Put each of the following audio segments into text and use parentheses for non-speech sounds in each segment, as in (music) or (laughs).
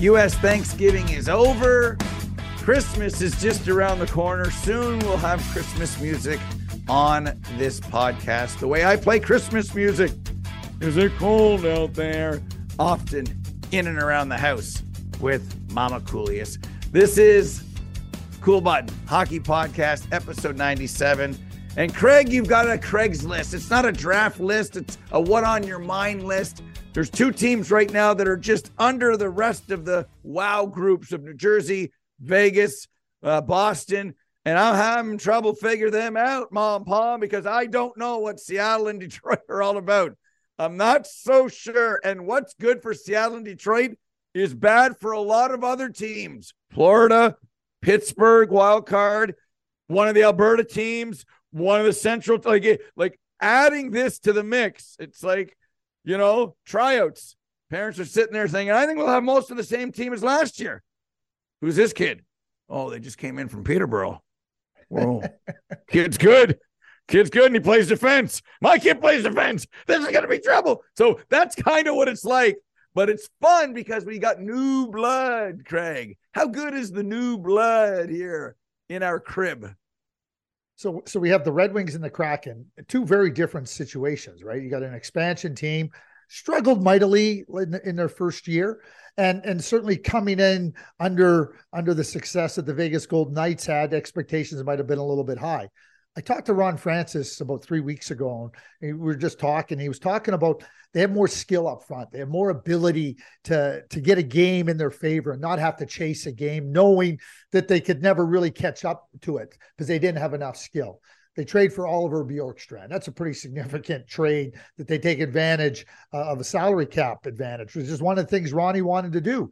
U.S. Thanksgiving is over. Christmas is just around the corner. Soon we'll have Christmas music on this podcast. The way I play Christmas music. Is it cold out there? Often in and around the house with Mama Coolius. This is Cool Button Hockey Podcast, episode 97. And Craig, you've got a Craig's list. It's not a draft list, it's a what on your mind list. There's two teams right now that are just under the rest of the wow groups of New Jersey, Vegas, uh, Boston. And I'm having trouble figure them out, Mom Palm, because I don't know what Seattle and (laughs) Detroit are all about. I'm not so sure. And what's good for Seattle and Detroit is bad for a lot of other teams. Florida, Pittsburgh, wild card, one of the Alberta teams, one of the Central, like like adding this to the mix. It's like you know, tryouts. Parents are sitting there saying, I think we'll have most of the same team as last year. Who's this kid? Oh, they just came in from Peterborough. Whoa. (laughs) Kid's good. Kid's good and he plays defense. My kid plays defense. This is going to be trouble. So that's kind of what it's like. But it's fun because we got new blood, Craig. How good is the new blood here in our crib? So, so we have the Red Wings and the Kraken, two very different situations, right? You got an expansion team, struggled mightily in, in, their first year, and and certainly coming in under under the success that the Vegas Golden Knights had, expectations might have been a little bit high. I talked to Ron Francis about three weeks ago, and we were just talking. He was talking about they have more skill up front. They have more ability to to get a game in their favor and not have to chase a game, knowing that they could never really catch up to it because they didn't have enough skill. They trade for Oliver Bjorkstrand. That's a pretty significant trade that they take advantage uh, of a salary cap advantage, which is one of the things Ronnie wanted to do.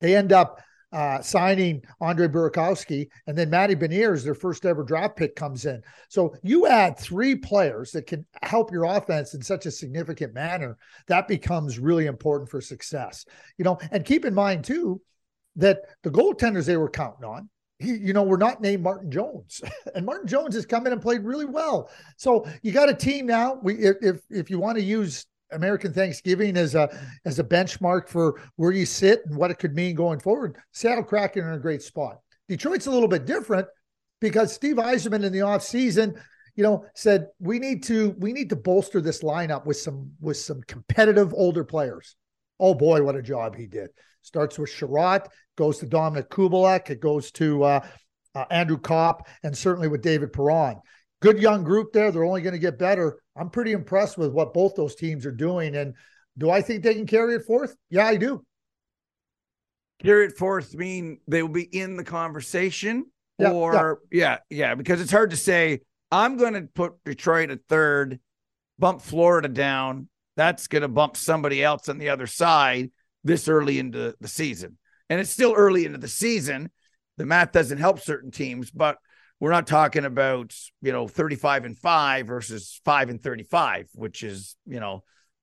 They end up uh, signing Andre Burakovsky, and then Matty Beniers, their first ever draft pick, comes in. So you add three players that can help your offense in such a significant manner. That becomes really important for success. You know, and keep in mind too that the goaltenders they were counting on. You know, we're not named Martin Jones, (laughs) and Martin Jones has come in and played really well. So you got a team now. We, if, if you want to use American Thanksgiving as a as a benchmark for where you sit and what it could mean going forward. Seattle Kraken are in a great spot. Detroit's a little bit different because Steve Yzerman in the offseason, you know, said we need to we need to bolster this lineup with some with some competitive older players. Oh boy, what a job he did. Starts with Chiarot, goes to Dominik Kubalik, it goes to uh, uh, Andrew Copp, and certainly with David Perron good young group there. They're only going to get better. I'm pretty impressed with what both those teams are doing. And do I think they can carry it forth? Yeah, I do. Carry it forth mean they will be in the conversation, yeah, or yeah. yeah, yeah, because it's hard to say. I'm going to put Detroit at third, bump Florida down. That's going to bump somebody else on the other side this early into the season. And it's still early into the season. The math doesn't help certain teams, but we're not talking about you know 35 and 5 versus 5 and 35 which is you know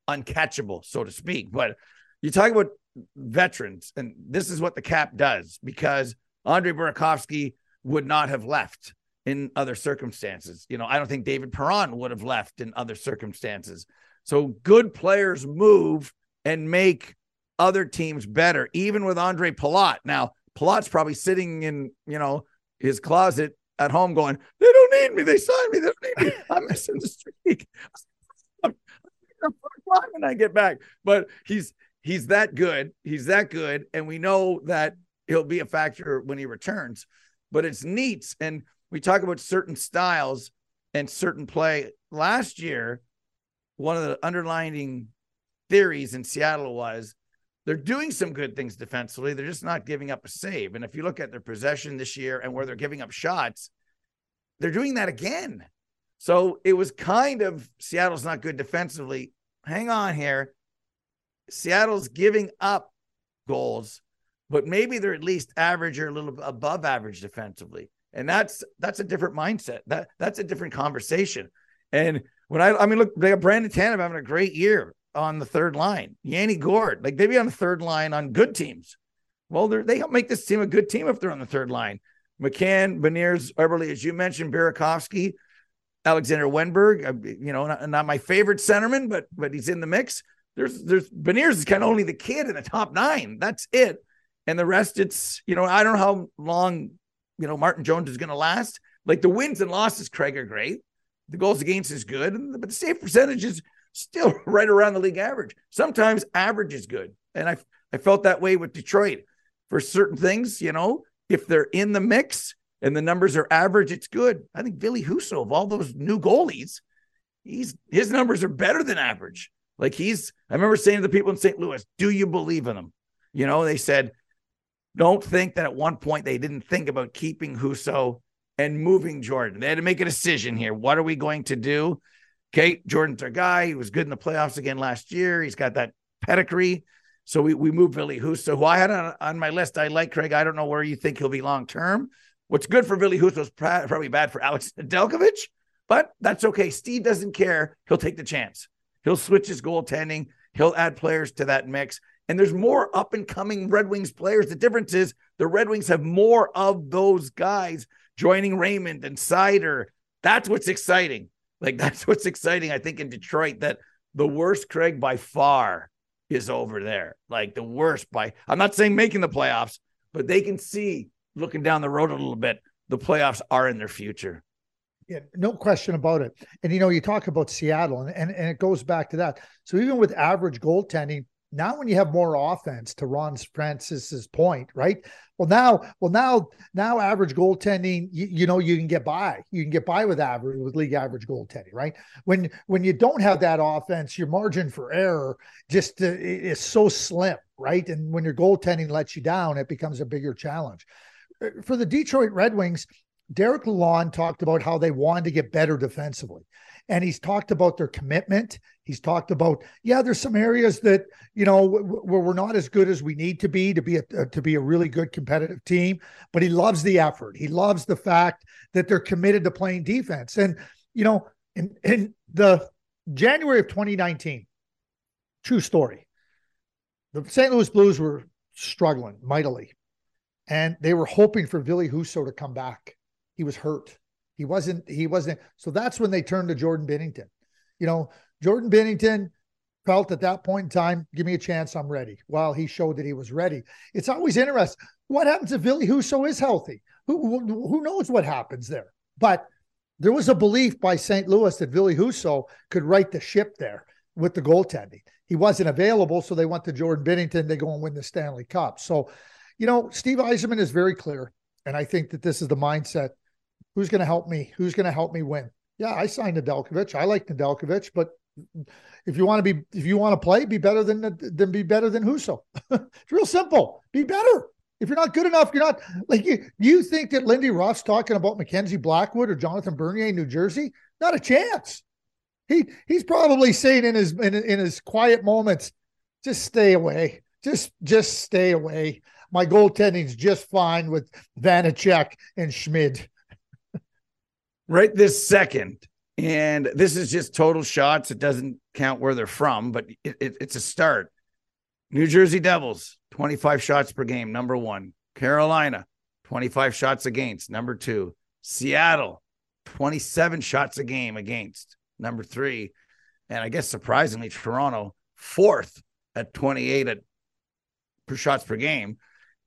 uncatchable so to speak. But you talk about veterans and this is what the cap does because Andre Burakovsky would not have left in other circumstances. You know I don't think David Perron would have left in other circumstances. So good players move and make other teams better even with Andre Palat. Now Palat's probably sitting in you know his closet at home going, they don't need me. They signed me. They don't need me. I'm missing the streak. (laughs) when I get back. But he's he's that good. He's that good. And we know that he'll be a factor when he returns. But it's neat. And we talk about certain styles and certain play. Last year, one of the underlining theories in Seattle was they're doing some good things defensively. They're just not giving up a save. And if you look at their possession this year and where they're giving up shots, they're doing that again. So it was kind of Seattle's not good defensively. Hang on here. Seattle's giving up goals, but maybe they're at least average or a little above average defensively. And that's that's a different mindset. That that's a different conversation. And when I I mean look, they got Brandon Tanev having a great year on the third line. Yanni Gourde, like they'd be on the third line on good teams. Well, they help make this team a good team if they're on the third line. McCann, Beniers, Eberle, as you mentioned, Burakovsky, Alexander Wennberg. Uh, you know, not, not, my favorite centerman, but but he's in the mix. There's there's Beniers is kind of only the kid in the top nine. That's it. And the rest, it's, you know, I don't know how long, you know, Martin Jones is going to last. Like the wins and losses, Craig, are great. The goals against is good, but the save percentage is still (laughs) right around the league average. Sometimes average is good. And I, I felt that way with Detroit for certain things, you know, if they're in the mix and the numbers are average, it's good. I think Ville Husso, of all those new goalies, he's his numbers are better than average. Like he's, I remember saying to the people in St. Louis, do you believe in him? You know, they said, don't think that at one point they didn't think about keeping Husso and moving Jordan. They had to make a decision here. What are we going to do? Okay, Jordan's our guy. He was good in the playoffs again last year. He's got that pedigree. So we, we moved Ville Husso, who I had on, on my list. I like Craig. I don't know where you think he'll be long term. What's good for Billy Husso is probably bad for Alex (laughs) Nedeljkovic, but that's okay. Steve doesn't care. He'll take the chance. He'll switch his goaltending. He'll add players to that mix. And there's more up and coming Red Wings players. The difference is the Red Wings have more of those guys joining Raymond and Seider. That's what's exciting. Like (laughs) that's what's exciting. I think in Detroit that the worst Craig by far is over there. Like the worst by I'm not saying making the playoffs, but they can see looking down the road a little bit, the playoffs are in their future. Yeah, no question about it. And you know, you talk about Seattle, and, and, and it goes back to that. So even with average goaltending, now when you have more offense, to Ron Francis's point, right? Well, now, well, now, now average goaltending, you, you, know, you can get by. You can get by with average with league average goaltending, right? When when you don't have that offense, your margin for error just uh, is so slim, right? And when your goaltending lets you down, it becomes a bigger challenge. Uh, for the Detroit Red Wings, Derek Lalonde talked about how they wanted to get better defensively and he's talked about their commitment. He's talked about yeah, there's some areas that you know where we're not as good as we need to be to be a uh, to be a really good competitive team. But he loves the effort. He loves the fact that they're committed to playing defense. And you know, in in the January of 2019, true story. The St. Louis Blues were struggling mightily, and they were hoping for Ville Husso to come back. He was hurt. He wasn't, he wasn't. So that's when they turned to Jordan Binnington. You know, Jordan Binnington felt at that point in time, give me a chance, I'm ready. Well, he showed that he was ready. It's always interesting. What happens if Billy Husso is healthy? Who, who knows what happens there? But there was a belief by St. Louis that Billy Husso could right the ship there with the goaltending. He wasn't available, so they went to Jordan Binnington. They go and win the Stanley Cup. So, you know, Steve Yzerman is very clear. And I think that this is the mindset Who's going to help me? Who's going to help me win? Yeah, I signed Nedeljkovic. I like Nedeljkovic, but if you want to be, if you want to play, be better than than be better than Husso. (laughs) it's real simple. Be better. If you're not good enough, you're not like you. You think that Lindy Ruff's talking about Mackenzie Blackwood or Jonathan Bernier in New Jersey? Not a chance. He he's probably saying in his in, in his quiet moments, just stay away. Just just stay away. My goaltending's just fine with Vanecek and Schmid right this second. And this is just total shots. It doesn't count where they're from, but it, it, it's a start. New Jersey Devils, 25 shots per game, number one. Carolina, 25 shots against, number two. Seattle, 27 shots a game against, number three. And I guess surprisingly, Toronto, fourth at 28 at per shots per game.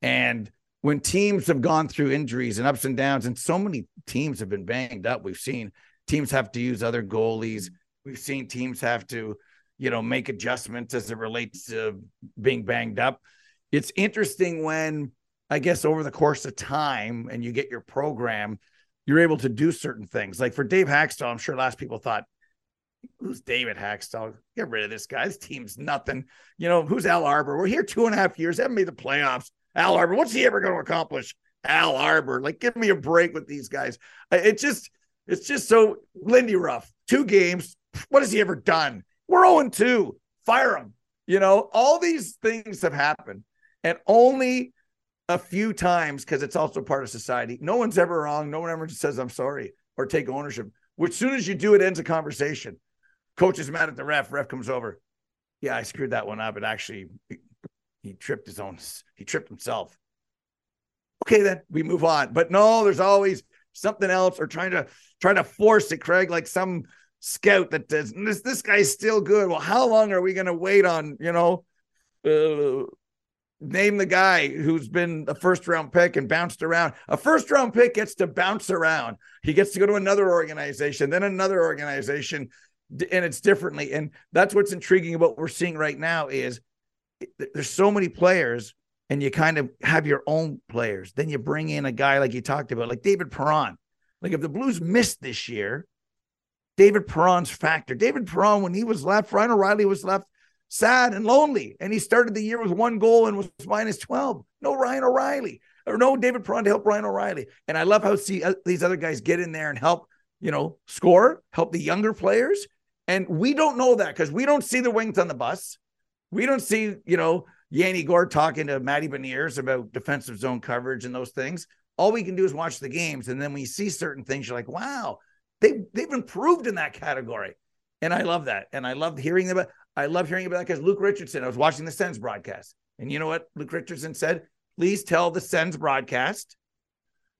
And when teams have gone through injuries and ups and downs, and so many teams have been banged up, we've seen teams have to use other goalies. Mm-hmm. We've seen teams have to, you know, make adjustments as it relates to being banged up. It's interesting when I guess over the course of time and you get your program, you're able to do certain things. Like for Dave Hakstol, I'm sure last people thought, who's David Hakstol? Get rid of this guy. This team's nothing. You know, who's Al Arbour? We're here two and a half years, haven't made the playoffs. Al Arbour, what's he ever going to accomplish? Al Arbour, like, give me a break with these guys. It's just, it's just so Lindy Ruff, two games. What has he ever done? We're 0 2. Fire him. You know, all these things have happened, and only a few times because it's also part of society. No one's ever wrong. No one ever says, I'm sorry or take ownership. Which, soon as you do, it ends a conversation. Coach is mad at the ref. Ref comes over. Yeah, I screwed that one up. It actually he tripped his own, he tripped himself. Okay, then we move on. But no, there's always something else or trying to trying to force it, Craig, like some scout that does this this guy's still good. Well, how long are we gonna wait on, you know, uh, name the guy who's been a first round pick and bounced around. A first round pick gets to bounce around. He gets to go to another organization, then another organization, and it's differently. And that's what's intriguing about what we're seeing right now is there's so many players and you kind of have your own players. Then you bring in a guy like you talked about, like David Perron. Like if the Blues missed this year, David Perron's factor. David Perron, when he was left, Ryan O'Reilly was left sad and lonely. And he started the year with one goal and was minus 12. No Ryan O'Reilly or no David Perron to help Ryan O'Reilly. And I love how see uh, these other guys get in there and help, you know, score, help the younger players. And we don't know that because we don't see the wings on the bus. We don't see, you know, Yanni Gourde talking to Matty Beniers about defensive zone coverage and those things. All we can do is watch the games. And then we see certain things, you're like, wow, they, they've improved in that category. And I love that. And I love hearing about I love hearing about that because Luke Richardson, I was watching the Sens broadcast. And you know what Luke Richardson said? Please tell the Sens broadcast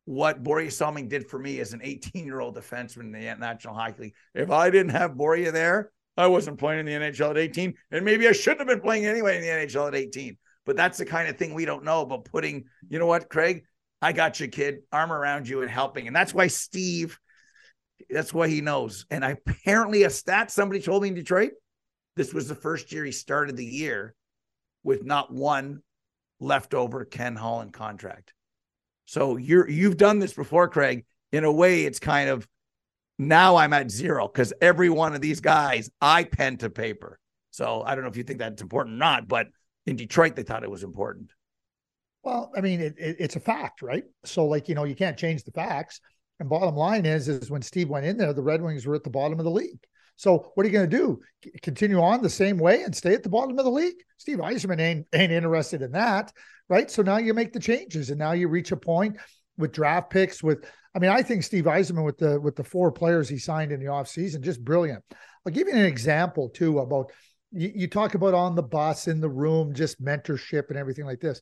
what Borje Salming did for me as an 18 year old defenseman in the National Hockey League. If I didn't have Borje there, I wasn't playing in the NHL at 18, and maybe I shouldn't have been playing anyway in the NHL at 18. But that's the kind of thing we don't know about putting, you know what, Craig? I got you, kid, arm around you and helping. And that's why Steve, that's why he knows. And apparently, a stat somebody told me in Detroit, this was the first year he started the year with not one leftover Ken Holland contract. So you're you've done this before, Craig. In a way, it's kind of now I'm at zero because every one of these guys I pen to paper. So I don't know if you think that's important or not, but in Detroit, they thought it was important. Well, I mean, it, it, it's a fact, right? So, like, you know, you can't change the facts. And bottom line is, is when Steve went in there, the Red Wings were at the bottom of the league. So, what are you going to do? C- continue on the same way and stay at the bottom of the league? Steve Yzerman ain't ain't interested in that, right? So now you make the changes, and now you reach a point with draft picks, with I mean, I think Steve Yzerman with the with the four players he signed in the offseason, just brilliant. I'll give you an example too about you, you talk about on the bus, in the room, just mentorship and everything like this.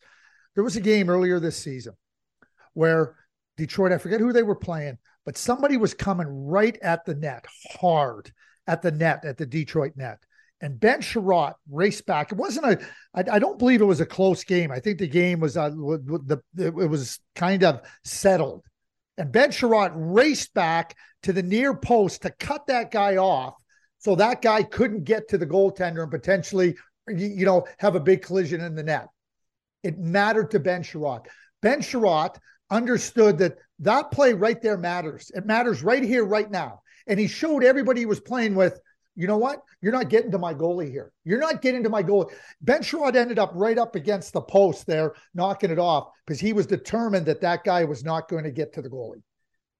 There was a game earlier this season where Detroit, I forget who they were playing, but somebody was coming right at the net hard at the net, at the Detroit net. And Ben Chiarot raced back. It wasn't a. I, I don't believe it was a close game. I think the game was uh, the it was kind of settled and Ben Chiarot raced back to the near post to cut that guy off so that guy couldn't get to the goaltender and potentially, you know, have a big collision in the net. It mattered to Ben Chiarot. Ben Chiarot understood that that play right there matters. It matters right here, right now. And he showed everybody he was playing with you know what? You're not getting to my goalie here. You're not getting to my goalie. Ben Chiarot ended up right up against the post there, knocking it off because he was determined that that guy was not going to get to the goalie.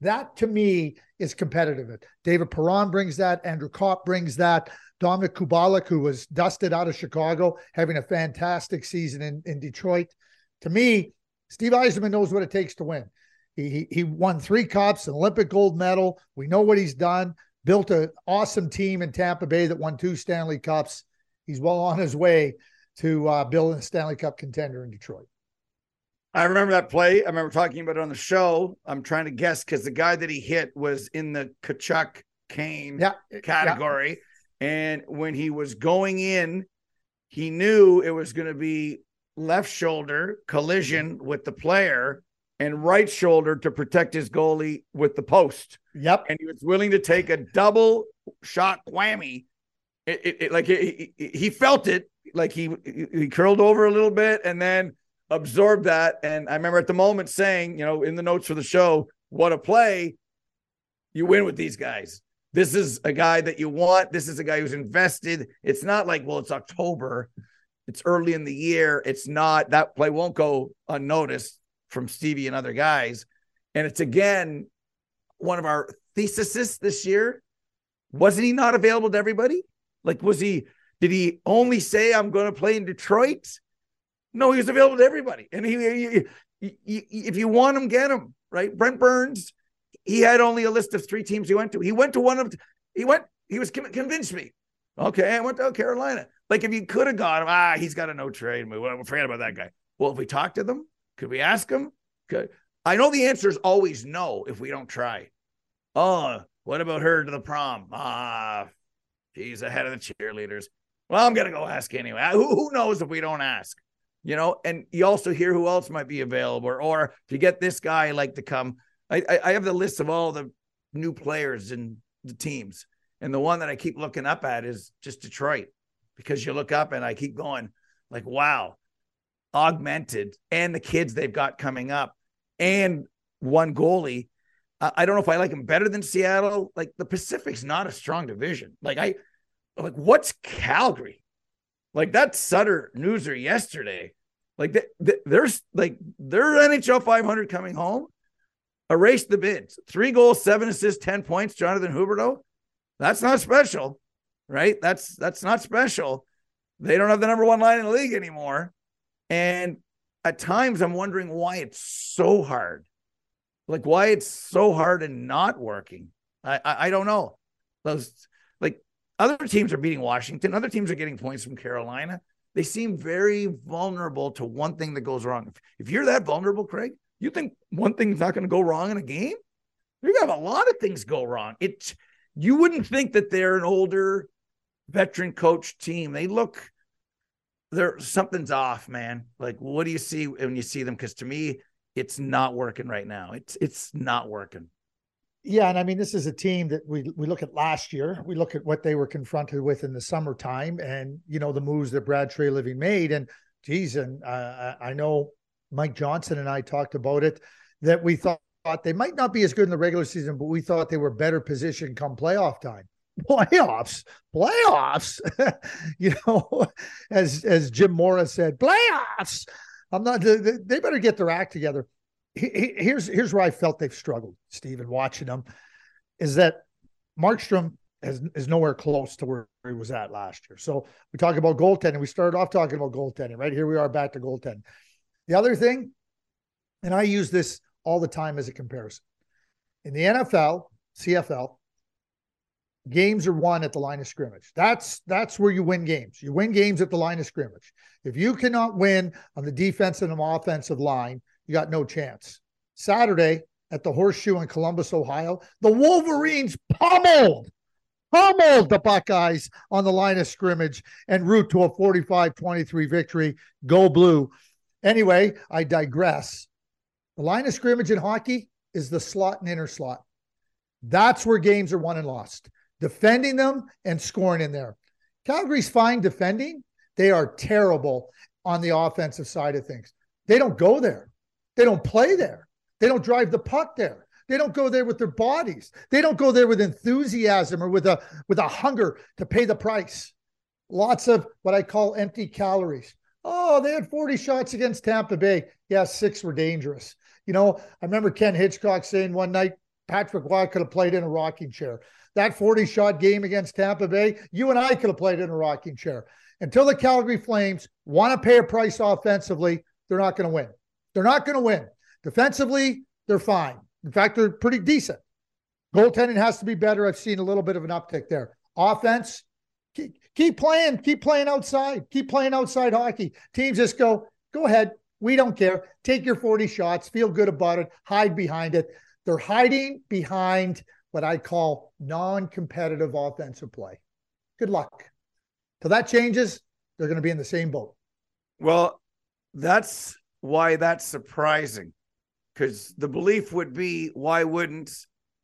That to me is competitive. David Perron brings that. Andrew Copp brings that. Dominik Kubalik, who was dusted out of Chicago, having a fantastic season in, in Detroit. To me, Steve Yzerman knows what it takes to win. He, he, he won three cups, an Olympic gold medal. We know what he's done built an awesome team in Tampa Bay that won two Stanley Cups. He's well on his way to uh, building a Stanley Cup contender in Detroit. I remember that play. I remember talking about it on the show. I'm trying to guess because the guy that he hit was in the Tkachuk Kane yeah, category. Yeah. And when he was going in, he knew it was going to be left shoulder collision with the player and right shoulder to protect his goalie with the post. Yep. And he was willing to take a double shot whammy. It, it, it like he, he felt it, like he he curled over a little bit and then absorbed that. And I remember at the moment saying, you know, in the notes for the show, what a play! You win with these guys. This is a guy that you want. This is a guy who's invested. It's not like, well, it's October. It's early in the year. It's not that play won't go unnoticed from Stevie and other guys. And it's again one of our theses this year. Wasn't he not available to everybody? Like, was he, did he only say, I'm going to play in Detroit? No, he was available to everybody. And he, he, he, he, if you want him, get him, right? Brent Burns, he had only a list of three teams he went to. He went to one of, he went, he was convinced me. Okay, I went to Carolina. Like if you could have got him, ah, he's got a no trade move. Forget about that guy. Well, if we talk to them, could we ask him? Could I know the answer is always no if we don't try. Oh, what about her to the prom? Ah, she's ahead of the cheerleaders. Well, I'm gonna go ask anyway. Who, who knows if we don't ask? you know, and you also hear who else might be available, or, if you get this guy like to come. I, I, I have the list of all the new players and the teams, and the one that I keep looking up at is just Detroit, because you look up and I keep going like, wow, augmented, and the kids they've got coming up, and one goalie. I don't know if I like him better than Seattle. Like the Pacific's not a strong division. Like I, like what's Calgary? Like that Sutter Newser yesterday. Like the, the, there's like their NHL 500 coming home. Erase the bids. Three goals, seven assists, ten points. Jonathan Huberdeau. That's not special, right? That's that's not special. They don't have the number one line in the league anymore, and at times I'm wondering why it's so hard. Like why it's so hard and not working. I I, I don't know. Those like other teams are beating Washington. Other teams are getting points from Carolina. They seem very vulnerable to one thing that goes wrong. If, if you're that vulnerable, Craig, you think one thing's not going to go wrong in a game? You have a lot of things go wrong. It you wouldn't think that they're an older veteran coach team. They look there something's off, man. Like what do you see when you see them? Because to me, it's not working right now. It's it's not working. Yeah, and I mean, this is a team that we we look at last year. We look at what they were confronted with in the summertime, and you know the moves that Brad Treliving made. And geez, and uh, I know Mike Johnson and I talked about it that we thought they might not be as good in the regular season, but we thought they were better positioned come playoff time. Playoffs, playoffs. (laughs) you know, as as Jim Mora said, playoffs. I'm not. They better get their act together here's here's where I felt they've struggled, Stephen, watching them, is that Markstrom has, is nowhere close to where he was at last year. So we talk about goaltending. We started off talking about goaltending, right? Here we are back to goaltending. The other thing, and I use this all the time as a comparison. In the NFL, CFL, games are won at the line of scrimmage. That's that's where you win games. You win games at the line of scrimmage. If you cannot win on the defensive and offensive line, you got no chance. Saturday at the Horseshoe in Columbus, Ohio, the Wolverines pummeled, pummeled the Buckeyes on the line of scrimmage and route to a 45 23 victory. Go blue. Anyway, I digress. The line of scrimmage in hockey is the slot and inner slot. That's where games are won and lost. Defending them and scoring in there. Calgary's fine defending. They are terrible on the offensive side of things. They don't go there. They don't play there. They don't drive the puck there. They don't go there with their bodies. They don't go there with enthusiasm or with a with a hunger to pay the price. Lots of what I call empty calories. Oh, they had 40 shots against Tampa Bay. Yeah, six were dangerous. You know, I remember Ken Hitchcock saying one night Patrick Roy could have played in a rocking chair. That 40 shot game against Tampa Bay, you and I could have played in a rocking chair. Until the Calgary Flames want to pay a price offensively, they're not going to win. They're not going to win. Defensively, they're fine. In fact, they're pretty decent. Goaltending has to be better. I've seen a little bit of an uptick there. Offense, keep, keep playing, keep playing outside, keep playing outside hockey. Teams just go, go ahead. We don't care. Take your 40 shots, feel good about it, hide behind it. They're hiding behind what I call non competitive offensive play. Good luck. Till that changes, they're going to be in the same boat. Well, that's why that's surprising. Because the belief would be, why wouldn't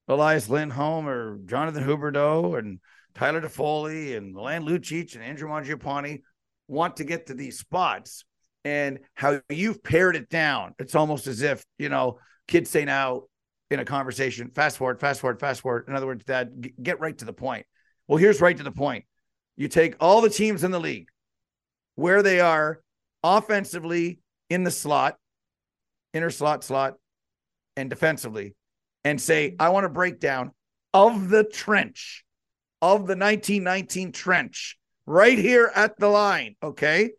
Elias Lindholm or Jonathan Huberdeau and Tyler Toffoli and Milan Lucic and Andrew Mangiapane want to get to these spots? And how you've pared it down. It's almost as if, you know, kids say now in a conversation, fast forward, fast forward, fast forward. In other words, Dad, get right to the point. Well, here's right to the point. You take all the teams in the league, where they are offensively in the slot, inner slot, slot, and defensively, and say, I want to break down of the trench, of the 1919 trench, right here at the line. Okay.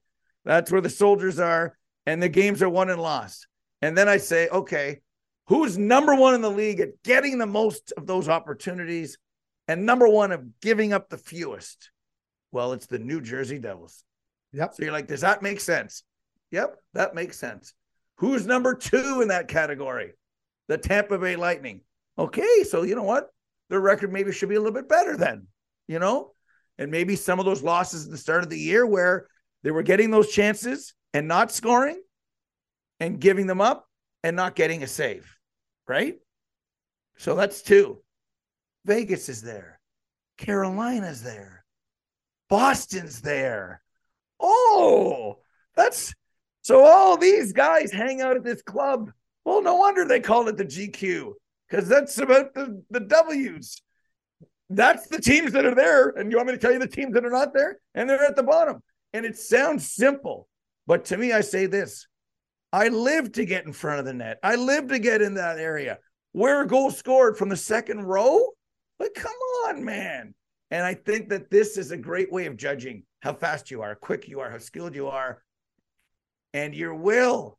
That's where the soldiers are, and the games are won and lost. And then I say, okay, who's number one in the league at getting the most of those opportunities and number one of giving up the fewest? Well, it's the New Jersey Devils. Yep. So you're like, does that make sense? Yep, that makes sense. Who's number two in that category? The Tampa Bay Lightning. Okay, so you know what? Their record maybe should be a little bit better then, you know? And maybe some of those losses at the start of the year where They were getting those chances and not scoring and giving them up and not getting a save, right? So that's two. Vegas is there. Carolina's there. Boston's there. Oh, that's so all these guys hang out at this club. Well, no wonder they call it the GQ because that's about the, the W's. That's the teams that are there. And you want me to tell you the teams that are not there? And they're at the bottom. And it sounds simple. But to me, I say this I live to get in front of the net. I live to get in that area. Where a goal scored from the second row? But come on, man. And I think that this is a great way of judging how fast you are, how quick you are, how skilled you are, and your will.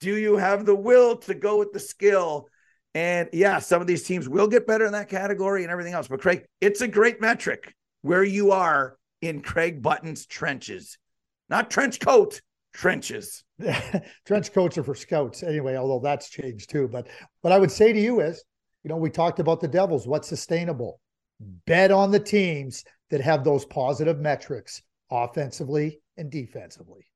Do you have the will to go with the skill? And yeah, some of these teams will get better in that category and everything else. But Craig, it's a great metric where you are in Craig Button's trenches, not trench coat, trenches. (laughs) trench coats are for scouts anyway, although that's changed too. But what I would say to you is, you know, we talked about the Devils. What's sustainable? Bet on the teams that have those positive metrics offensively and defensively.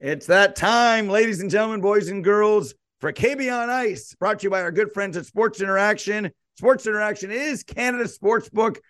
It's that time, ladies and gentlemen, boys and girls, for KB on Ice, brought to you by our good friends at Sports Interaction. Sports Interaction is Canada's sports book.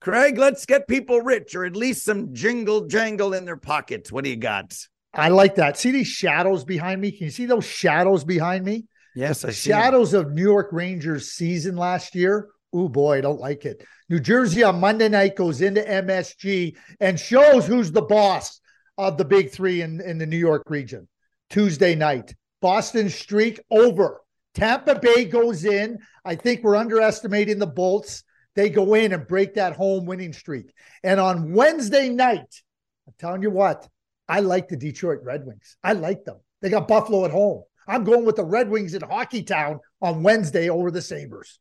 Craig, let's get people rich or at least some jingle jangle in their pockets. What do you got? I like that. See these shadows behind me? Can you see those shadows behind me? Yes, I see. Shadows of New York Rangers season last year. Oh boy, I don't like it. New Jersey on Monday night goes into MSG and shows who's the boss of the big three in, in the New York region. Tuesday night, Boston streak over. Tampa Bay goes in. I think we're underestimating the Bolts. They go in and break that home winning streak. And on Wednesday night, I'm telling you what, I like the Detroit Red Wings. I like them. They got Buffalo at home. I'm going with the Red Wings in Hockey Town on Wednesday over the Sabres.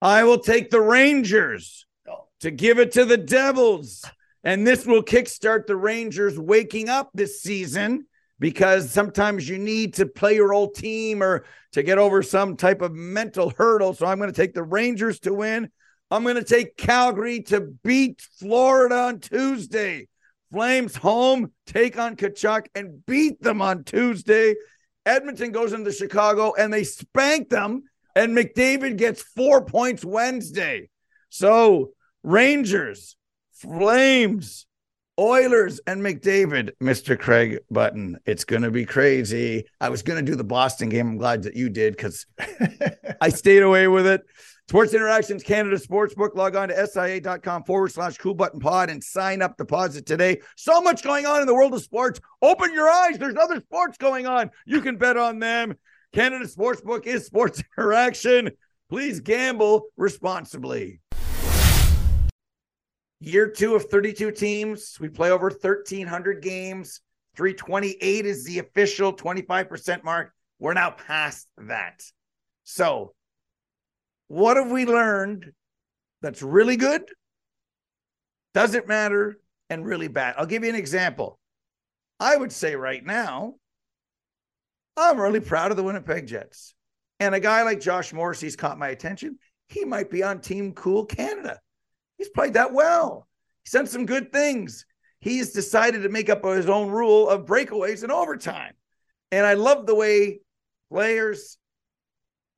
I will take the Rangers to give it to the Devils. And this will kickstart the Rangers waking up this season because sometimes you need to play your old team or to get over some type of mental hurdle. So I'm going to take the Rangers to win. I'm going to take Calgary to beat Florida on Tuesday. Flames home, take on Tkachuk and beat them on Tuesday. Edmonton goes into Chicago and they spank them, and McDavid gets four points Wednesday. So, Rangers, Flames, Oilers, and McDavid, Mr. Craig Button. It's going to be crazy. I was going to do the Boston game. I'm glad that you did because (laughs) I stayed away with it. Sports Interactions Canada Sportsbook. Log on to sia.com forward slash cool button pod and sign up deposit today. So much going on in the world of sports. Open your eyes. There's other sports going on. You can bet on them. Canada Sportsbook is Sports (laughs) Interaction. Please gamble responsibly. Year two of 32 teams. We play over 1,300 games. 328 is the official 25% mark. We're now past that. So, what have we learned that's really good, doesn't matter, and really bad? I'll give you an example. I would say right now, I'm really proud of the Winnipeg Jets. And a guy like Josh Morrissey's caught my attention. He might be on Team Cool Canada. He's played that well. He's done some good things. He's decided to make up his own rule of breakaways and overtime. And I love the way players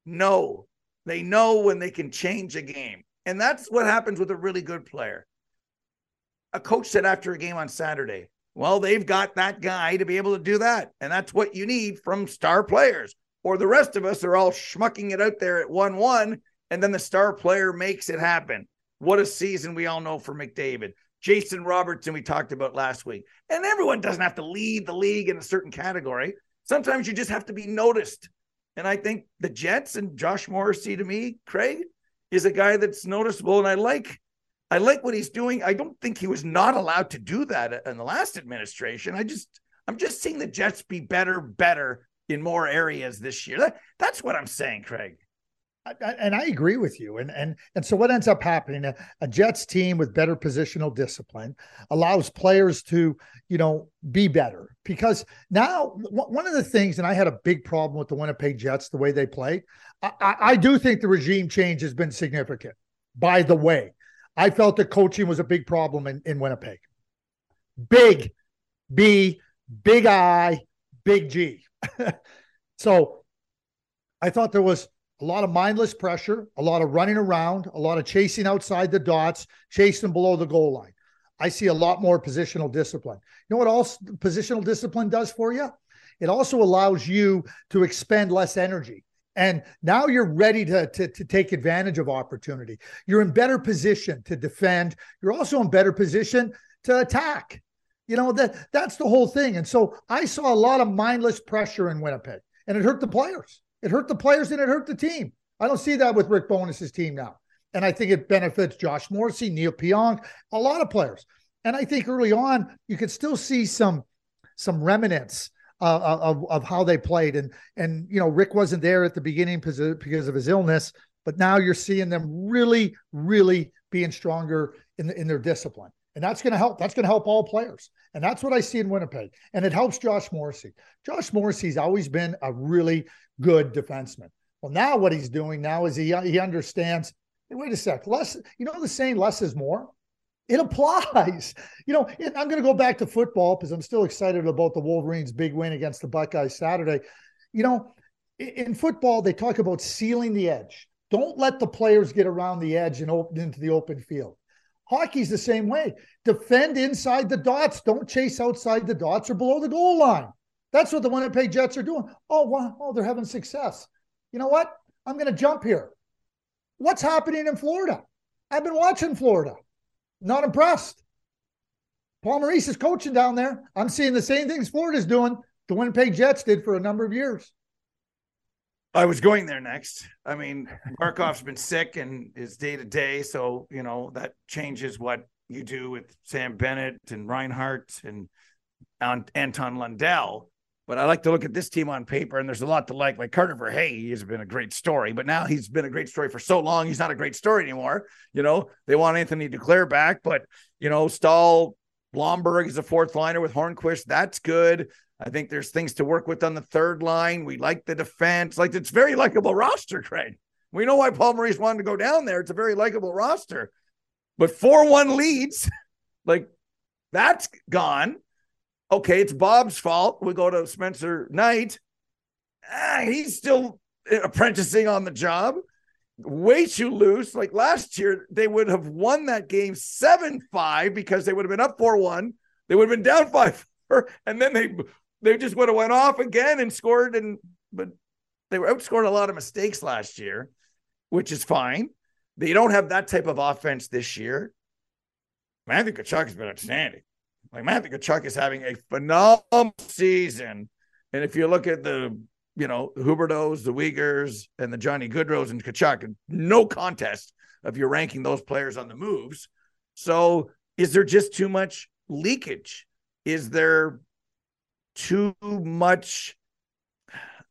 know. They know when they can change a game. And that's what happens with a really good player. A coach said after a game on Saturday, well, they've got that guy to be able to do that. And that's what you need from star players. Or the rest of us are all schmucking it out there at 1 1, and then the star player makes it happen. What a season we all know for McDavid. Jason Robertson, we talked about last week. And everyone doesn't have to lead the league in a certain category. Sometimes you just have to be noticed. And I think the Jets and Josh Morrissey to me, Craig, is a guy that's noticeable. And I like I like what he's doing. I don't think he was not allowed to do that in the last administration. I just I'm just seeing the Jets be better, better in more areas this year. That, that's what I'm saying, Craig and I agree with you. And and and so what ends up happening? A, a, Jets team with better positional discipline allows players to, you know, be better because now one of the things, and I had a big problem with the Winnipeg Jets the way they played. I, I, I do think the regime change has been significant. By the way, I felt that coaching was a big problem in, in Winnipeg. big B, big I, big G. (laughs) so I thought there was a lot of mindless pressure, a lot of running around, a lot of chasing outside the dots, chasing below the goal line. I see a lot more positional discipline. You know what else positional discipline does for you? It also allows you to expend less energy. And now you're ready to, to, to, take advantage of opportunity. You're in better position to defend. You're also in better position to attack. You know, that that's the whole thing. And so I saw a lot of mindless pressure in Winnipeg, and it hurt the players. It hurt the players and it hurt the team. I don't see that with Rick Bowness's team now. And I think it benefits Josh Morrissey, Neal Pionk, a lot of players. And I think early on, you could still see some some remnants uh, of, of how they played. And and you know, Rick wasn't there at the beginning because of, his illness, but now you're seeing them really, really being stronger in in their discipline. And that's going to help. That's going to help all players. And that's what I see in Winnipeg. And it helps Josh Morrissey. Josh Morrissey's always been a really good defenseman. Well, now what he's doing now is he he understands. Hey, wait a sec, less. You know the saying, less is more. It applies. (laughs) You know, I'm going to go back to football because I'm still excited about the Wolverines' big win against the Buckeyes Saturday. You know, in football they talk about sealing the edge. Don't let the players get around the edge and open into the open field. Hockey's the same way. Defend inside the dots. Don't chase outside the dots or below the goal line. That's what the Winnipeg Jets are doing. Oh, wow. Oh, they're having success. You know what? I'm going to jump here. What's happening in Florida? I've been watching Florida. Not impressed. Paul Maurice is coaching down there. I'm seeing the same things Florida's doing. The Winnipeg Jets did for a number of years. I was going there next. I mean, Barkov's been sick and is day to day, so you know that changes what you do with Sam Bennett and Reinhart and Anton Lundell. But I like to look at this team on paper, and there's a lot to like. Like Carter he has been a great story, but now he's been a great story for so long, he's not a great story anymore. You know, they want Anthony Duclair back, but you know, Staal Lomberg is a fourth liner with Hornqvist. That's good. I think there's things to work with on the third line. We like the defense. Like it's very likable roster, Craig. We know why Paul Maurice wanted to go down there. It's a very likable roster. But 4-1 leads, (laughs) like that's gone. Okay, it's Bob's fault. We go to Spencer Knight. Ah, he's still apprenticing on the job. Way too loose. Like last year, they would have won that game 7 5 because they would have been up 4 1. They would have been down five-four, (laughs) and then they they just would have went off again and scored. And but they were outscored a lot of mistakes last year, which is fine. They don't have that type of offense this year. Matthew Tkachuk has been outstanding. Like Matthew Tkachuk is having a phenomenal season. And if you look at the, you know, Huberdeaus, the Uyghurs, and the Johnny Gaudreaus and Tkachuk, no contest if you're ranking those players on the moves. So is there just too much leakage? Is there too much?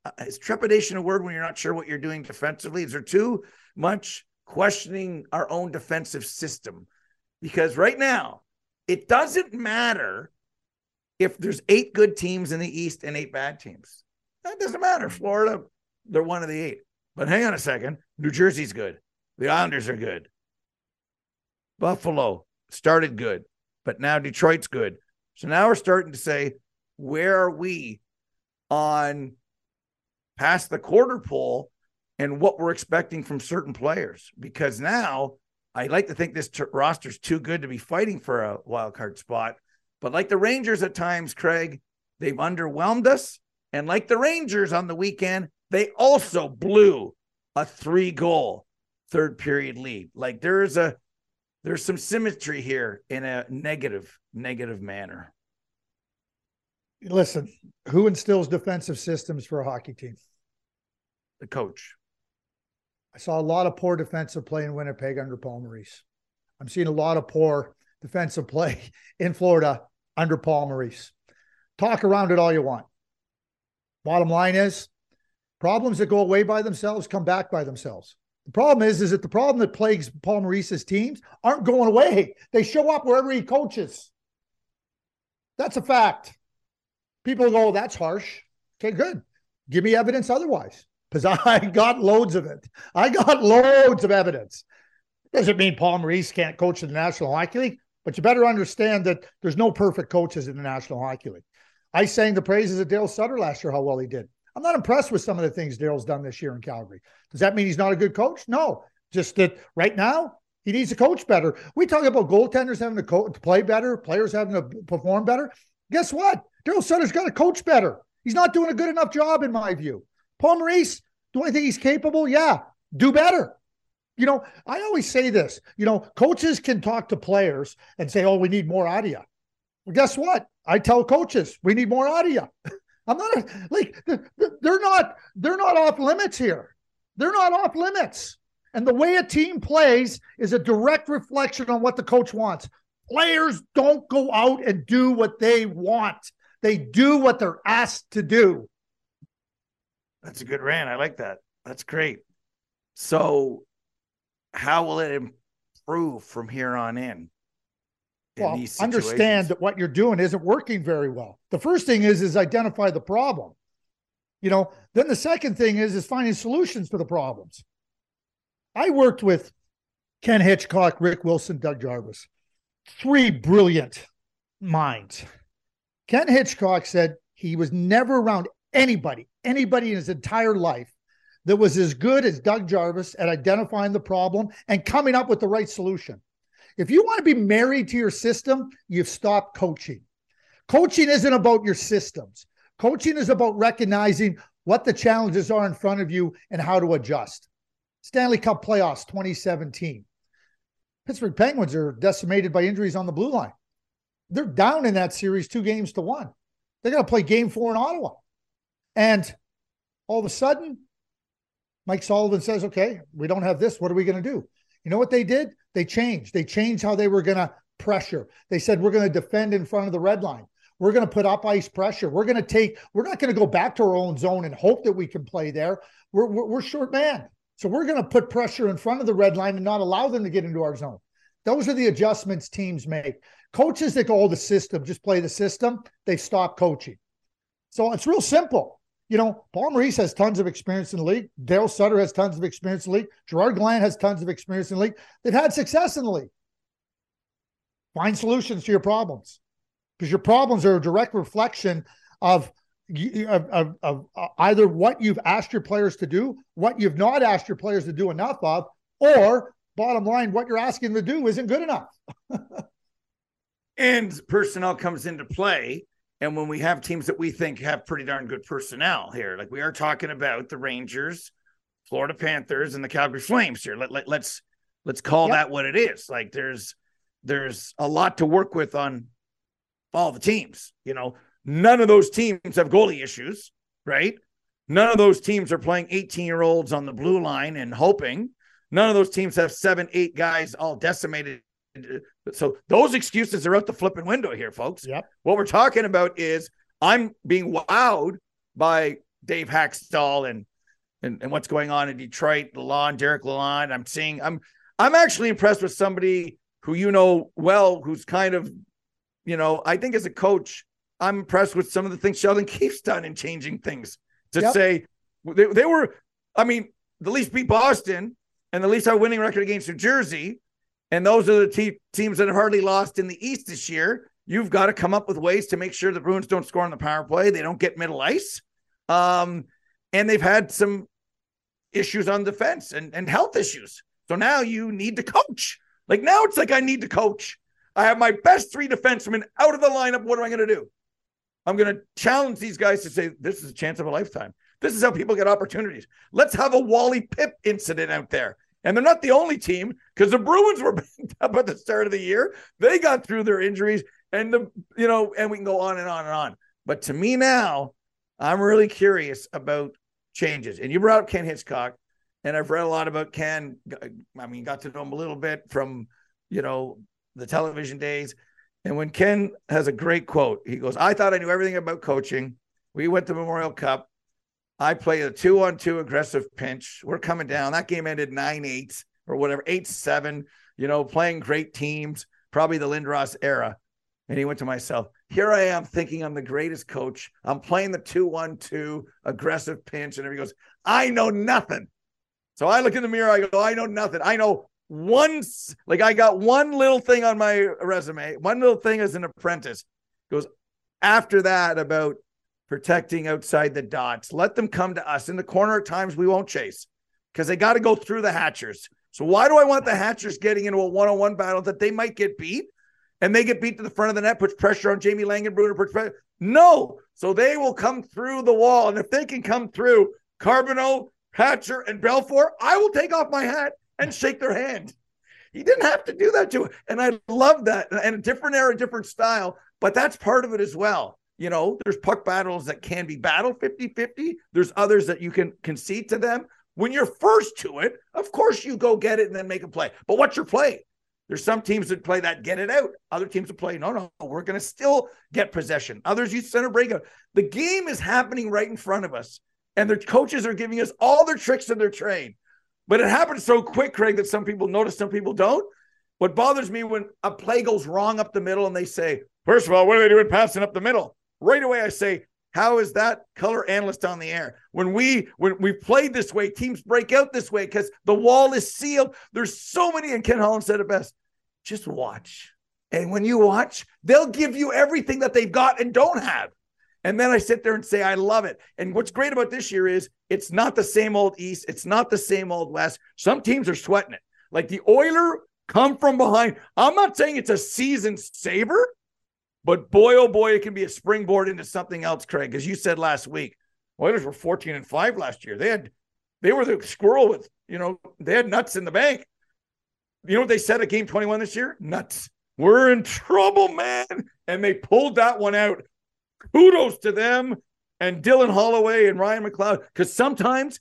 Uh, is trepidation a word when you're not sure what you're doing defensively? Is there too much questioning our own defensive system? Because right now, it doesn't matter if there's eight good teams in the East and eight bad teams. That doesn't matter. Florida, they're one of the eight. But hang on a second. New Jersey's good. The Islanders are good. Buffalo started good, but now Detroit's good. So now we're starting to say, where are we on past the quarter pole and what we're expecting from certain players? Because now I like to think this t- roster's too good to be fighting for a wild card spot. But like the Rangers at times, Craig, they've underwhelmed us. And like the Rangers on the weekend, they also blew a three goal third period lead. Like there's a there's some symmetry here in a negative, negative manner. Listen, who instills defensive systems for a hockey team? The coach. I saw a lot of poor defensive play in Winnipeg under Paul Maurice. I'm seeing a lot of poor defensive play (laughs) in Florida under Paul Maurice. Talk around it all you want. Bottom line is problems that go away by themselves come back by themselves. The problem is, is that the problem that plagues Paul Maurice's teams aren't going away. They show up wherever he coaches. That's a fact. People go, oh, that's harsh. Okay, good. Give me evidence otherwise because (laughs) I got loads of it. I got loads of evidence. Doesn't mean Paul Maurice can't coach in the National Hockey League, But you better understand that there's no perfect coaches in the National Hockey League. I sang the praises of Dale Sutter last year, how well he did. I'm not impressed with some of the things Dale's done this year in Calgary. Does that mean he's not a good coach? No. Just that right now, he needs to coach better. We talk about goaltenders having to, co- to play better, players having to perform better. Guess what? Daryl Sutter's got to coach better. He's not doing a good enough job, in my view. Paul Maurice, do I think he's capable? Yeah. Do better. You know, I always say this, you know, coaches can talk to players and say, oh, we need more out of you. Well, guess what? I tell coaches, we need more out of you. (laughs) I'm not a, like, they're not, they're not off limits here. They're not off limits. And the way a team plays is a direct reflection on what the coach wants. Players don't go out and do what they want. They do what they're asked to do. That's a good rant. I like that. That's great. So how will it improve from here on in? in well, understand that what you're doing isn't working very well. The first thing is is identify the problem. You know, then the second thing is is finding solutions for the problems. I worked with Ken Hitchcock, Rick Wilson, Doug Jarvis. Three brilliant minds. Ken Hitchcock said he was never around anybody, anybody in his entire life that was as good as Doug Jarvis at identifying the problem and coming up with the right solution. If you want to be married to your system, you've stopped coaching. Coaching isn't about your systems. Coaching is about recognizing what the challenges are in front of you and how to adjust. Stanley Cup playoffs 2017. Pittsburgh Penguins are decimated by injuries on the blue line. They're down in that series two games to one. They're going to play game four in Ottawa. And all of a sudden, Mike Sullivan says, okay, we don't have this. What are we going to do? You know what they did? They changed. They changed how they were going to pressure. They said, we're going to defend in front of the red line. We're going to put up ice pressure. We're going to take, we're not going to go back to our own zone and hope that we can play there. We're, we're, we're short man. So we're going to put pressure in front of the red line and not allow them to get into our zone. Those are the adjustments teams make. Coaches that go, oh, the system, just play the system, they stop coaching. So it's real simple. You know, Paul Maurice has tons of experience in the league. Dale Sutter has tons of experience in the league. Gerard Gallant has tons of experience in the league. They've had success in the league. Find solutions to your problems because your problems are a direct reflection of, of, of, of uh, either what you've asked your players to do, what you've not asked your players to do enough of, or bottom line, what you're asking them to do isn't good enough. (laughs) and personnel comes into play and when we have teams that we think have pretty darn good personnel here, like we are talking about the Rangers, Florida Panthers, and the Calgary Flames here. Let, let, let's let's call yep. that what it is. Like there's there's a lot to work with on all the teams. You know, none of those teams have goalie issues, right? None of those teams are playing 18 year olds on the blue line and hoping. None of those teams have seven, eight guys all decimated so those excuses are out the flipping window here, folks. Yep. What we're talking about is I'm being wowed by Dave Hakstol and and, and what's going on in Detroit, Lalonde, Derek Lalonde. I'm seeing I'm I'm actually impressed with somebody who you know well, who's kind of, you know, I think as a coach, I'm impressed with some of the things Sheldon Keefe's done in changing things to yep. say they, they were, I mean, the Leafs beat Boston and the Leafs have a winning record against New Jersey. And those are the te- teams that have hardly lost in the East this year. You've got to come up with ways to make sure the Bruins don't score on the power play. They don't get middle ice. Um, and they've had some issues on defense and, and health issues. So now you need to coach. Like now it's like I need to coach. I have my best three defensemen out of the lineup. What am I going to do? I'm going to challenge these guys to say, this is a chance of a lifetime. This is how people get opportunities. Let's have a Wally Pipp incident out there. And they're not the only team because the Bruins were (laughs) banged up at the start of the year. They got through their injuries and the, you know, and we can go on and on and on. But to me now, I'm really curious about changes. And you brought up Ken Hitchcock, and I've read a lot about Ken. I mean, got to know him a little bit from, you know, the television days. And when Ken has a great quote, he goes, I thought I knew everything about coaching. We went to Memorial Cup. I play a two on two aggressive pinch. We're coming down. That game ended 9 8 or whatever, 8 7, you know, playing great teams, probably the Lindros era. And he went to myself, here I am thinking I'm the greatest coach. I'm playing the 2 1 2 aggressive pinch. And he goes, I know nothing. So I look in the mirror. I go, I know nothing. I know once, like I got one little thing on my resume, one little thing as an apprentice. Goes after that about protecting outside the dots. Let them come to us in the corner at times we won't chase because they got to go through the hatchers. So why do I want the hatchers getting into a one-on-one battle that they might get beat and they get beat to the front of the net, puts pressure on Jamie Langenbrunner, puts pressure. No. So they will come through the wall. And if they can come through Carbonneau, Hatcher, and Belfour, I will take off my hat and shake their hand. He didn't have to do that to it. And I love that. And a different era, different style, but that's part of it as well. You know, there's puck battles that can be battled 50 50. There's others that you can concede to them. When you're first to it, of course you go get it and then make a play. But what's your play? There's some teams that play that get it out. Other teams that play, no, no, we're going to still get possession. Others use center breakout. The game is happening right in front of us, and their coaches are giving us all their tricks of their trade. But it happens so quick, Craig, that some people notice, some people don't. What bothers me when a play goes wrong up the middle and they say, first of all, what are they doing passing up the middle? Right away, I say, how is that color analyst on the air? When we when we played this way, teams break out this way because the wall is sealed. There's so many, and Ken Holland said it best. Just watch. And when you watch, they'll give you everything that they've got and don't have. And then I sit there and say, I love it. And what's great about this year is it's not the same old East. It's not the same old West. Some teams are sweating it. Like the Oiler come from behind. I'm not saying it's a season saver, but boy, oh boy, it can be a springboard into something else, Craig. As you said last week, Oilers were 14 and 5 last year. They had they were the squirrel with, you know, they had nuts in the bank. You know what they said at game 21 this year? Nuts. We're in trouble, man. And they pulled that one out kudos to them and Dylan Holloway and Ryan McLeod. Because sometimes,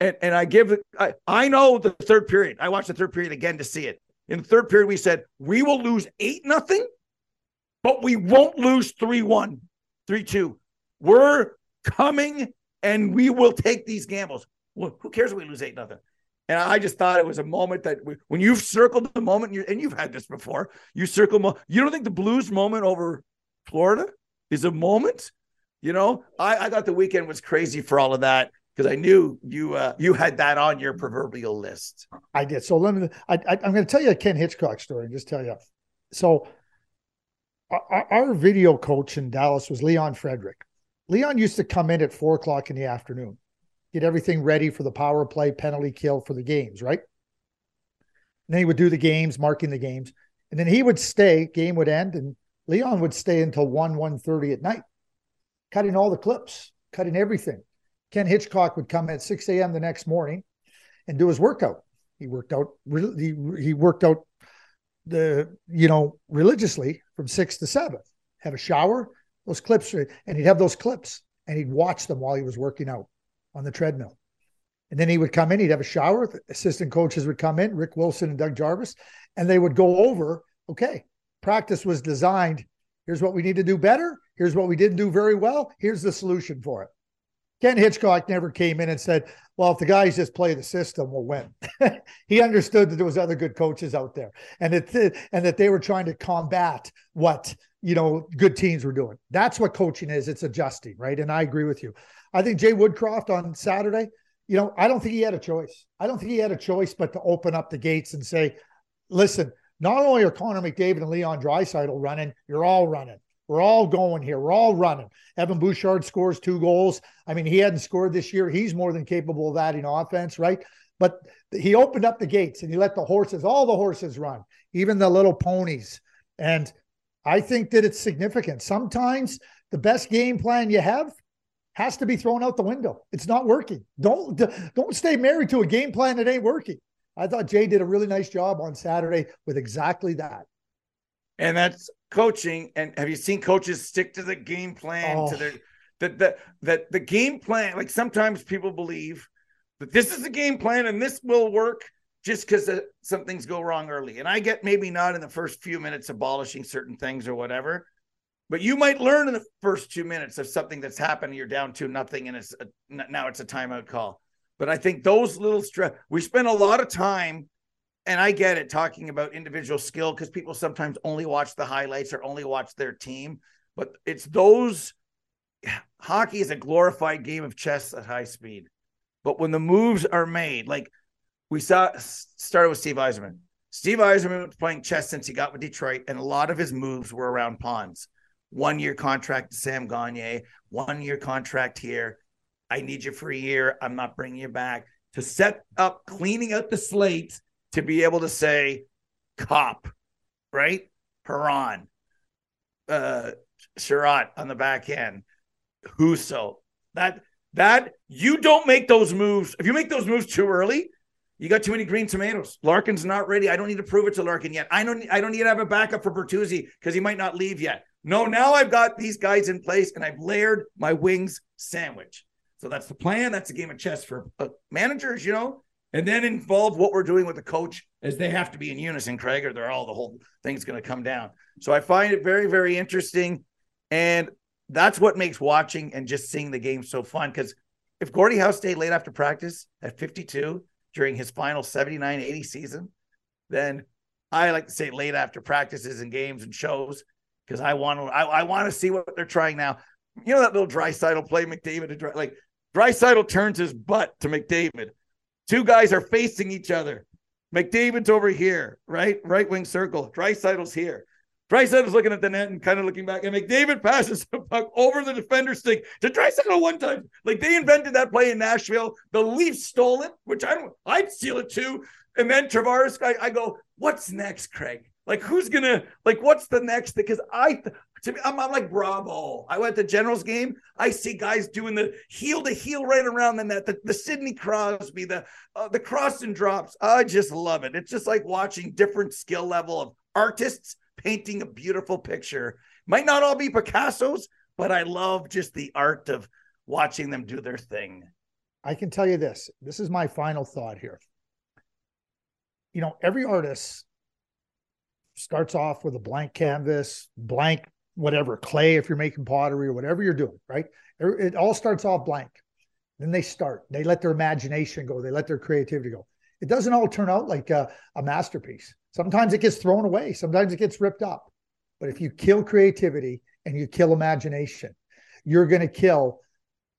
and, and I give I, I know the third period. I watched the third period again to see it. In the third period, we said we will lose eight nothing, but we won't lose 3-1, 3-2. We're coming and we will take these gambles. Well, who cares if we lose eight nothing? And I just thought it was a moment that we, when you've circled the moment, and you've had this before, you circle. Mo- you don't think the Blues moment over Florida is a moment. You know, I, I thought the weekend was crazy for all of that because I knew you uh, you had that on your proverbial list. I did. So let me. I, am going to tell you a Ken Hitchcock story. And just tell you. So our, video coach in Dallas was Leon Frederick. Leon used to come in at four o'clock in the afternoon, get everything ready for the power play, penalty kill for the games, right? And then he would do the games, marking the games, and then he would stay. Game would end, and Leon would stay until 1, 1.30 at night, cutting all the clips, cutting everything. Ken Hitchcock would come at 6 a.m. the next morning and do his workout. He worked out he worked out the you know religiously from 6 to 7. Have a shower, those clips and he'd have those clips and he'd watch them while he was working out on the treadmill. And then he would come in, he'd have a shower. The assistant coaches would come in, Rick Wilson and Doug Jarvis, and they would go over, okay, practice was designed. Here's what we need to do better. Here's what we didn't do very well. Here's the solution for it. Ken Hitchcock never came in and said, "Well, if the guys just play the system, we'll win." (laughs) he understood that there was other good coaches out there, and that and that they were trying to combat what you know good teams were doing. That's what coaching is. It's adjusting, right? And I agree with you. I think Jay Woodcroft on Saturday. You know, I don't think he had a choice. I don't think he had a choice but to open up the gates and say, "Listen, not only are Connor McDavid and Leon Draisaitl running, you're all running. We're all going here. We're all running. Evan Bouchard scores two goals. I mean, he hadn't scored this year. He's more than capable of that in offense, right? But he opened up the gates and he let the horses, all the horses run, even the little ponies. And I think that it's significant. Sometimes the best game plan you have has to be thrown out the window. It's not working. Don't don't stay married to a game plan that ain't working. I thought Jay did a really nice job on Saturday with exactly that. And that's coaching. And have you seen coaches stick to the game plan oh. to their oh. that that that the game plan? Like sometimes people believe that this is the game plan and this will work just because some things go wrong early. And I get maybe not in the first few minutes abolishing certain things or whatever, but you might learn in the first two minutes of something that's happened. You're down to nothing, and it's a, now it's a timeout call. But I think those little stress, we spend a lot of time, and I get it, talking about individual skill because people sometimes only watch the highlights or only watch their team. But it's those hockey is a glorified game of chess at high speed. But when the moves are made, like we saw started with Steve Yzerman. Steve Yzerman was playing chess since he got with Detroit, and a lot of his moves were around pawns. One year contract to Sam Gagner, one year contract here. I need you for a year. I'm not bringing you back to set up cleaning out the slate to be able to say cop, right? Perron, uh, Chiarot on the back end, Husso. That that you don't make those moves. If you make those moves too early, you got too many green tomatoes. Larkin's not ready. I don't need to prove it to Larkin yet. I don't. I don't need to have a backup for Bertuzzi because he might not leave yet. No, now I've got these guys in place and I've layered my wings sandwich. So that's the plan. That's a game of chess for uh, managers, you know, and then involve what we're doing with the coach as they have to be in unison, Craig, or they're all the whole thing's going to come down. So I find it very, very interesting. And that's what makes watching and just seeing the game so fun. Because if Gordie Howe's stayed late after practice at 52 during his final 79 80 season, then I like to say late after practices and games and shows because I want to I, I want to see what they're trying now. You know that little Draisaitl play McDavid like Draisaitl turns his butt to McDavid. Two guys are facing each other. McDavid's over here, right? Right wing circle. Draisaitl's here. Draisaitl's looking at the net and kind of looking back, and McDavid (laughs) passes the puck over the defender stick to Draisaitl one time. Like they invented that play in Nashville. The Leafs stole it, which I don't. I'd steal it too. And then Tavares, I, I go, what's next, Craig? Like who's gonna like what's the next? Because I to me, I'm, I'm, like bravo. I went to Generals game. I see guys doing the heel to heel right around the net. The, the Sidney Crosby, the uh, the cross and drops. I just love it. It's just like watching different skill level of artists painting a beautiful picture. Might not all be Picasso's, but I love just the art of watching them do their thing. I can tell you this. This is my final thought here. You know, every artist starts off with a blank canvas, blank whatever clay if you're making pottery or whatever you're doing, right? It all starts off blank. Then they start. They let their imagination go. They let their creativity go. It doesn't all turn out like a, a masterpiece. Sometimes it gets thrown away. Sometimes it gets ripped up. But if you kill creativity and you kill imagination, you're going to kill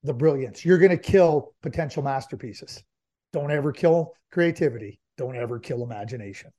the brilliance. You're going to kill potential masterpieces. Don't ever kill creativity. Don't ever kill imagination.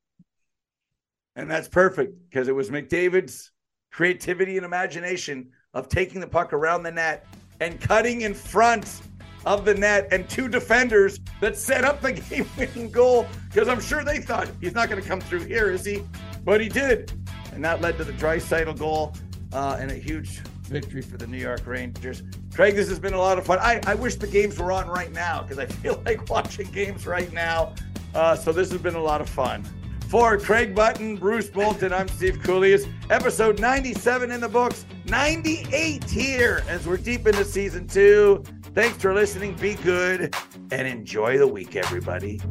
And that's perfect because it was McDavid's creativity and imagination of taking the puck around the net and cutting in front of the net and two defenders that set up the (laughs) game winning goal because I'm sure they thought he's not going to come through here, is he? But he did. And that led to the Draisaitl goal uh, and a huge victory for the New York Rangers. Craig, this has been a lot of fun. I, I wish the games were on right now because I feel (laughs) like watching games right now. Uh, so this has been a lot of fun. For Craig Button, Bruce Bolton, I'm Steve Kouleas. Episode 97 in the books, 98 here as we're deep into season two. Thanks for listening. Be good and enjoy the week, everybody.